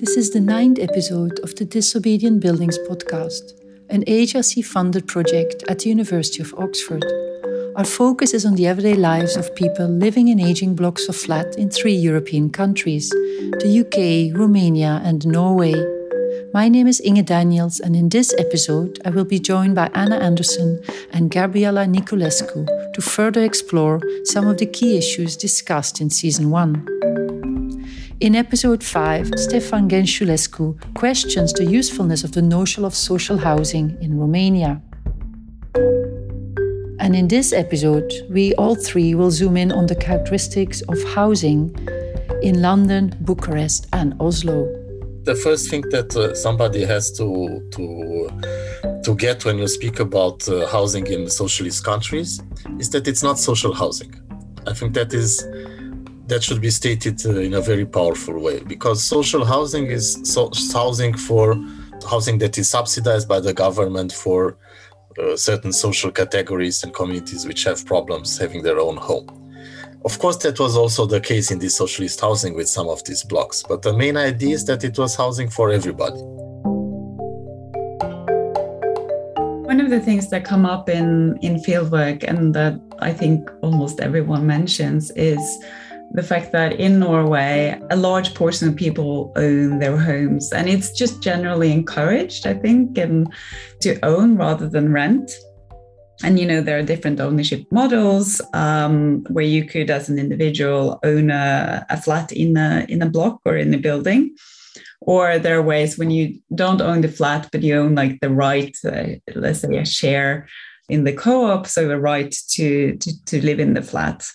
This is the ninth episode of the Disobedient Buildings podcast, an HRC funded project at the University of Oxford. Our focus is on the everyday lives of people living in aging blocks of flat in three European countries the UK, Romania, and Norway. My name is Inge Daniels, and in this episode, I will be joined by Anna Andersen and Gabriela Nicolescu to further explore some of the key issues discussed in season one. In episode 5, Stefan Ghenciulescu questions the usefulness of the notion of social housing in Romania. And in this episode, we all three will zoom in on the characteristics of housing in London, Bucharest, and Oslo. The first thing that uh, somebody has to to to get when you speak about uh, housing in socialist countries is that it's not social housing. I think that is that should be stated uh, in a very powerful way because social housing is so- housing for housing that is subsidized by the government for uh, certain social categories and communities which have problems having their own home. Of course, that was also the case in the socialist housing with some of these blocks, but the main idea is that it was housing for everybody. One of the things that come up in, in fieldwork and that I think almost everyone mentions is the fact that in Norway, a large portion of people own their homes, and it's just generally encouraged, I think, and to own rather than rent. And you know, there are different ownership models um, where you could, as an individual, own a, a flat in a in a block or in a building. Or there are ways when you don't own the flat, but you own like the right, uh, let's say, a share in the co-op, so the right to, to to live in the flat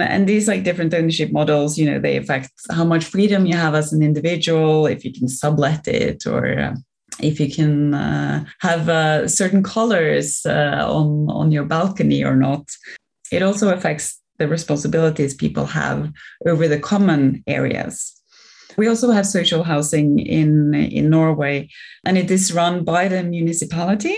and these like different ownership models you know they affect how much freedom you have as an individual if you can sublet it or uh, if you can uh, have uh, certain colors uh, on on your balcony or not. It also affects the responsibilities people have over the common areas. We also have social housing in in Norway and it is run by the municipality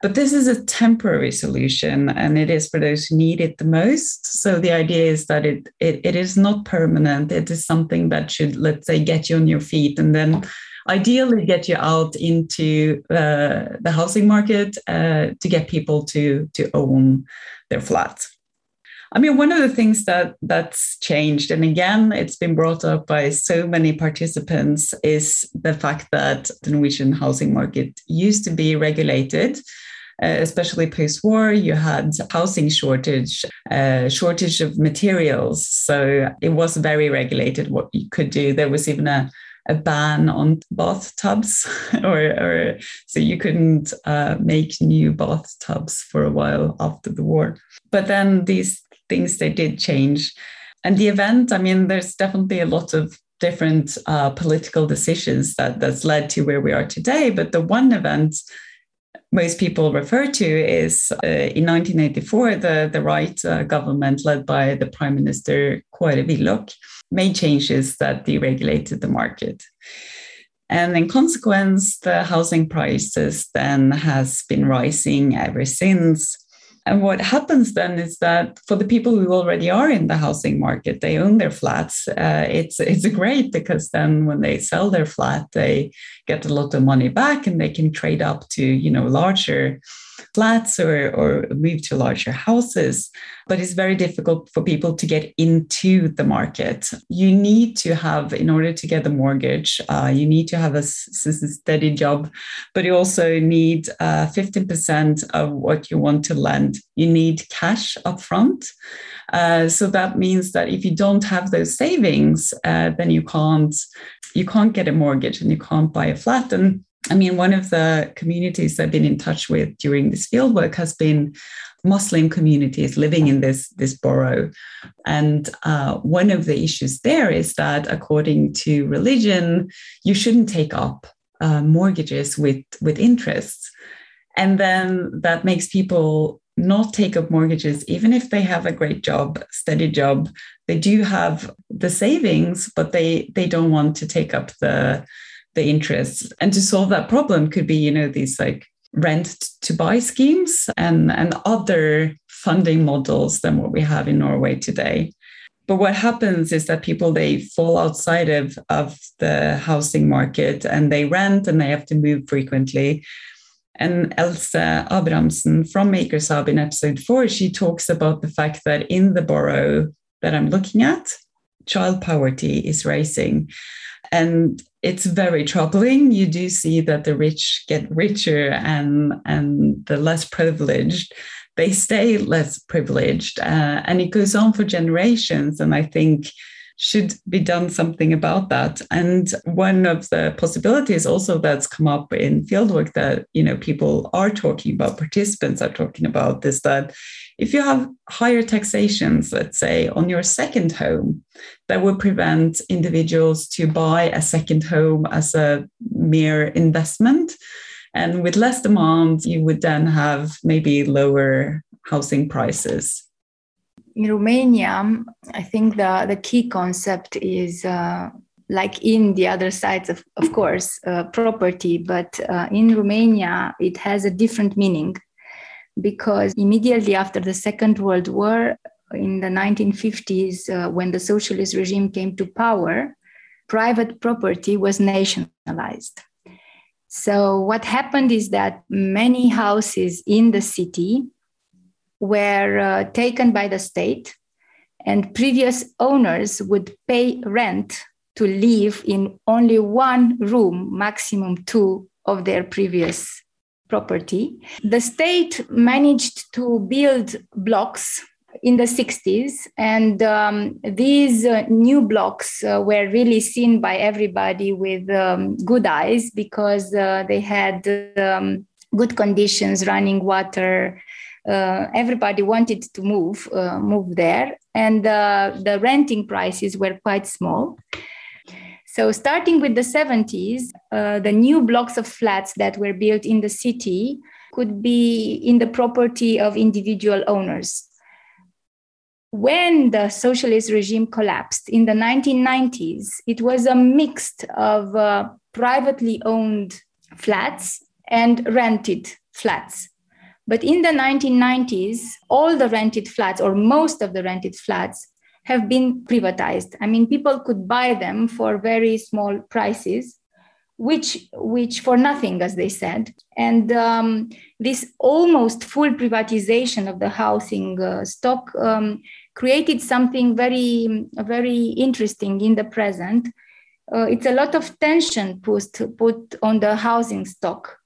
but this is a temporary solution and it is for those who need it the most. So the idea is that it, it, it is not permanent. It is something that should, let's say, get you on your feet and then ideally get you out into uh, the housing market uh, to get people to, to own their flat. I mean, one of the things that that's changed, and again, it's been brought up by so many participants, is the fact that the Norwegian housing market used to be regulated uh, especially post-war, you had housing shortage, uh, shortage of materials. So it was very regulated what you could do. There was even a a ban on bathtubs, or, or so you couldn't uh, make new bathtubs for a while after the war. But then these things they did change, and the event. I mean, there's definitely a lot of different uh, political decisions that that's led to where we are today. But the one event most people refer to is uh, in 1984, the, the right uh, government, led by the Prime Minister Kåre Willoch, made changes that deregulated the market. And in consequence, the housing prices then has been rising ever since. And what happens then is that for the people who already are in the housing market, they own their flats. Uh, it's it's great because then when they sell their flat, they get a lot of money back and they can trade up to you know larger flats or, or move to larger houses. But it's very difficult for people to get into the market. You need to have, in order to get a mortgage, uh, you need to have a, a, steady job, but you also need uh, 15% of what you want to lend. You need cash upfront. Uh, so that means that if you don't have those savings, uh, then you can't you can't get a mortgage and you can't buy a flat. And I mean, one of the communities I've been in touch with during this fieldwork has been Muslim communities living in this, this borough. And uh, one of the issues there is that, according to religion, you shouldn't take up uh, mortgages with, with interest. And then that makes people not take up mortgages, even if they have a great job, steady job. They do have the savings, but they, they don't want to take up the the interests. And to solve that problem could be, you know, these like rent to buy schemes and, and other funding models than what we have in Norway today. but what happens is that people they fall outside of, of the housing market and they rent and they have to move frequently and Else Abrahamsen from Makers Hub in episode four, she talks about the fact that in the borough that I'm looking at, child poverty is rising. And it's very troubling. You do see that the rich get richer and, and the less privileged, they stay less privileged. Uh, and it goes on for generations. And I think should be done something about that. And one of the possibilities also that's come up in fieldwork that you know people are talking about, participants are talking about, is that if you have higher taxations, let's say on your second home, that would prevent individuals to buy a second home as a mere investment. And with less demand, you would then have maybe lower housing prices in Romania, I think the, the key concept is uh, like in the other sides, of, of course, uh, property, but uh, in Romania, it has a different meaning because immediately after the Second World War, in the 1950s, uh, when the socialist regime came to power, private property was nationalized. So, what happened is that many houses in the city were uh, taken by the state, and previous owners would pay rent to live in only one room, maximum two, of their previous property. The state managed to build blocks in the 60s, and um, these uh, new blocks uh, were really seen by everybody with um, good eyes because uh, they had um, good conditions, running water, uh, everybody wanted to move uh, move there, and uh, the renting prices were quite small. So, starting with the 70s, uh, the new blocks of flats that were built in the city could be in the property of individual owners. When the socialist regime collapsed in the 1990s, it was a mix of uh, privately owned flats and rented flats. But in the 1990s, all the rented flats, or most of the rented flats, have been privatized. I mean, people could buy them for very small prices, which, which for nothing, as they said. And um, this almost full privatization of the housing uh, stock um, created something very, very interesting in the present. Uh, it's a lot of tension put, put on the housing stock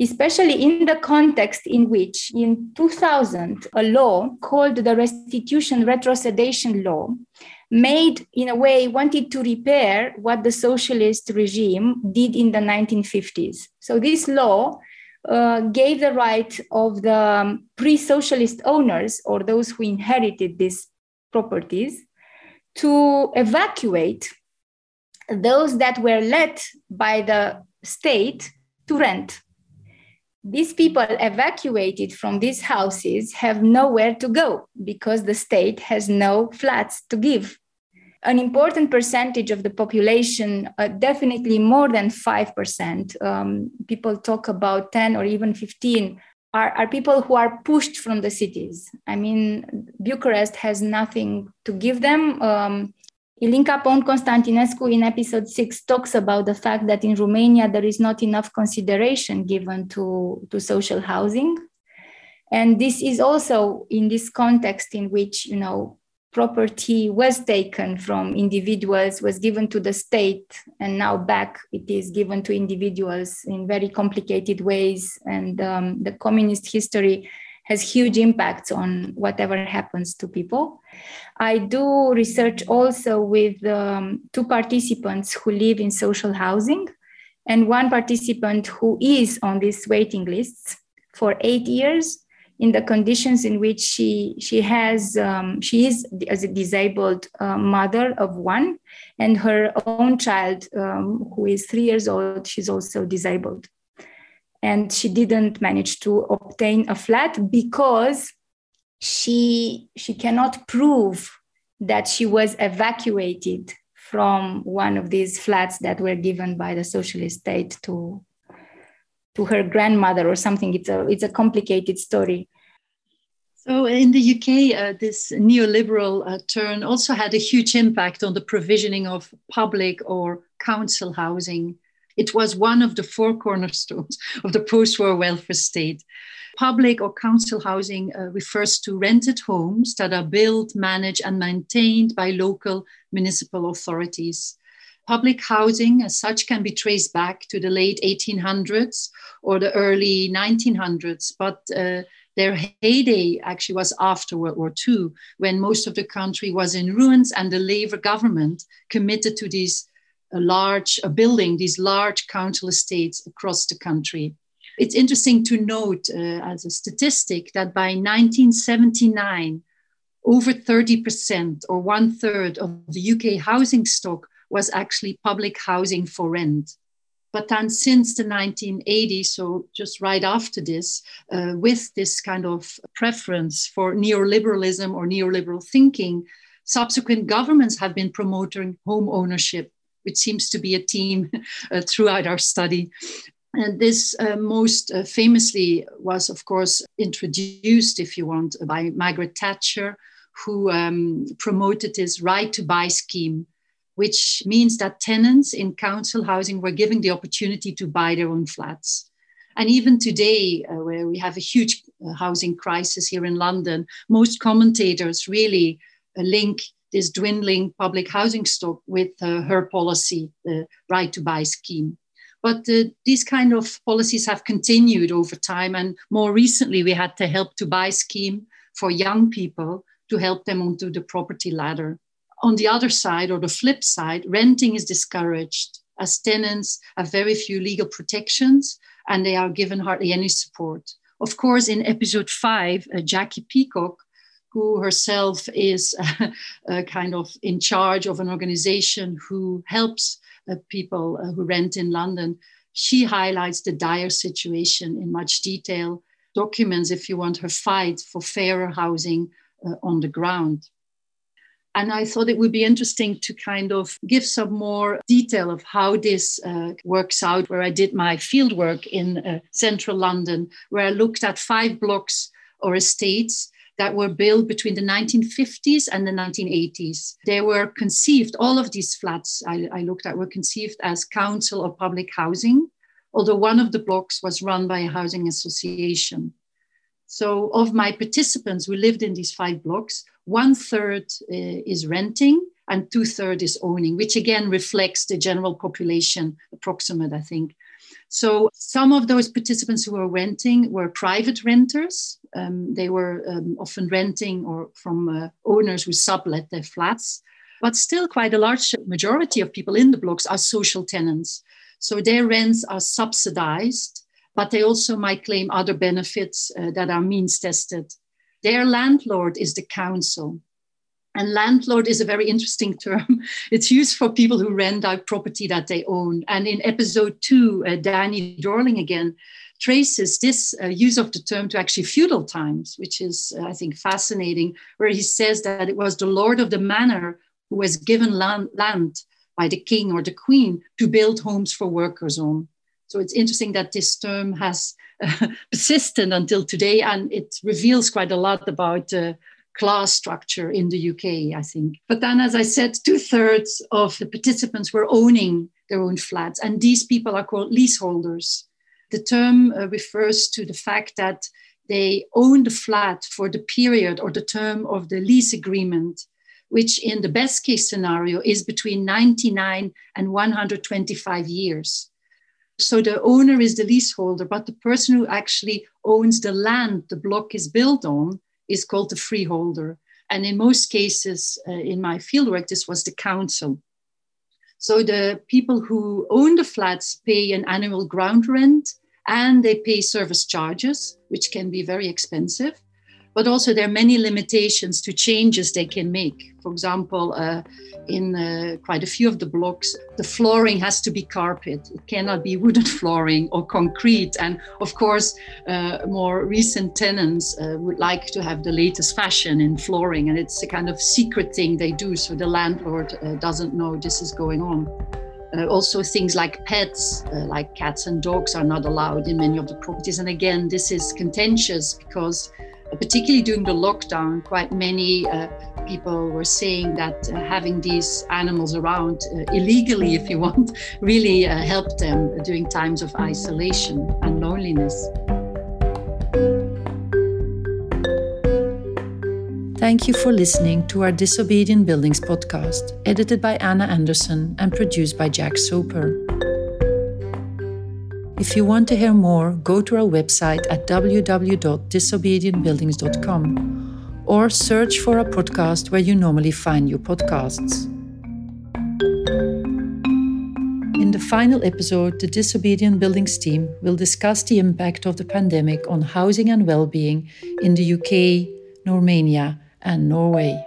especially in the context in which in 2000 a law called the restitution retrocedation law made in a way wanted to repair what the socialist regime did in the 1950s so this law uh, gave the right of the pre-socialist owners or those who inherited these properties to evacuate those that were let by the state to rent these people evacuated from these houses have nowhere to go because the state has no flats to give. An important percentage of the population, uh, definitely more than 5%, um, people talk about 10 or even 15, are, are people who are pushed from the cities. I mean, Bucharest has nothing to give them. Um, Ilinca Păun Constantinescu in episode six talks about the fact that in Romania there is not enough consideration given to, to social housing. And this is also in this context in which, you know, property was taken from individuals, was given to the state, and now back it is given to individuals in very complicated ways. And um, the communist history has huge impacts on whatever happens to people. I do research also with um, two participants who live in social housing and one participant who is on these waiting lists for eight years in the conditions in which she she has um, she is as a disabled uh, mother of one and her own child um, who is three years old she's also disabled. And she didn't manage to obtain a flat because she she cannot prove that she was evacuated from one of these flats that were given by the socialist state to to her grandmother or something it's a it's a complicated story So, in the UK, uh, this neoliberal uh, turn also had a huge impact on the provisioning of public or council housing. It was one of the four cornerstones of the post war welfare state. Public or council housing uh, refers to rented homes that are built, managed, and maintained by local municipal authorities. Public housing, as such, can be traced back to the late 1800s or the early 1900s, but uh, their heyday actually was after World War II, when most of the country was in ruins and the Labour government committed to these uh, large uh, building these large council estates across the country. It's interesting to note uh, as a statistic that by 1979, over 30% or one third of the UK housing stock was actually public housing for rent. But then, since the 1980s, so just right after this, uh, with this kind of preference for neoliberalism or neoliberal thinking, subsequent governments have been promoting home ownership, which seems to be a theme uh, throughout our study. And this uh, most uh, famously was, of course, introduced, if you want, by Margaret Thatcher, who um, promoted this right to buy scheme which means that tenants in council housing were given the opportunity to buy their own flats. And even today, uh, where we have a huge uh, housing crisis here in London, most commentators really uh, link this dwindling public housing stock with uh, her policy, the right to buy scheme. But uh, these kind of policies have continued over time. And more recently, we had the help to buy scheme for young people to help them onto the property ladder on the other side, or the flip side, renting is discouraged as tenants have very few legal protections and they are given hardly any support. Of course, in episode five, uh, Jackie Peacock, who herself is kind of in charge of an organization who helps people uh, who rent in London, she highlights the dire situation in much detail, documents, if you want, her fight for fairer housing uh, on the ground. And I thought it would be interesting to kind of give some more detail of how this uh, works out, where I did my fieldwork in uh, central London, where I looked at five blocks or estates that were built between the 1950s and the 1980s. They were conceived, all of these flats I, I looked at were conceived as council or public housing, although one of the blocks was run by a housing association. So, of my participants who lived in these five blocks, one third uh, is renting and two thirds is owning, which again reflects the general population, approximate, I think. So some of those participants who were renting were private renters. Um, they were um, often renting or from uh, owners who sublet their flats. But still, quite a large majority of people in the blocks are social tenants. So their rents are subsidized, but they also might claim other benefits uh, that are means tested. Their landlord is the council. And landlord is a very interesting term. It's used for people who rent out property that they own. And in episode two, uh, Danny Dorling again traces this uh, use of the term to actually feudal times, which is, uh, I think, fascinating, where he says that it was the lord of the manor who was given land, land by the king or the queen to build homes for workers on. So it's interesting that this term has uh, persisted until today, and it reveals quite a lot about uh, class structure in the UK, I think. But then, as I said, two thirds of the participants were owning their own flats, and these people are called leaseholders. The term uh, refers to the fact that they own the flat for the period or the term of the lease agreement, which in the best case scenario is between 99 and 125 years. So the owner is the leaseholder, but the person who actually owns the land the block is built on is called the freeholder. And in most cases, uh, in my fieldwork, this was the council. So the people who own the flats pay an annual ground rent and they pay service charges, which can be very expensive but also there are many limitations to changes they can make. For example, uh, in uh, quite a few of the blocks, the flooring has to be carpet. It cannot be wooden flooring or concrete. And of course, uh, more recent tenants uh, would like to have the latest fashion in flooring, and it's a kind of secret thing they do, so the landlord uh, doesn't know this is going on. Uh, also, things like pets, uh, like cats and dogs, are not allowed in many of the properties. And again, this is contentious because particularly during the lockdown, quite many uh, people were saying that uh, having these animals around uh, illegally, if you want, really uh, helped them during times of isolation and loneliness. Thank you for listening to our Disobedient Buildings podcast, edited by Anna Andersen and produced by Jack Soper. If you want to hear more, go to our website at www.disobedientbuildings.com or search for our podcast where you normally find your podcasts. In the final episode, the Disobedient Buildings team will discuss the impact of the pandemic on housing and well-being in the UK, Romania, and Norway.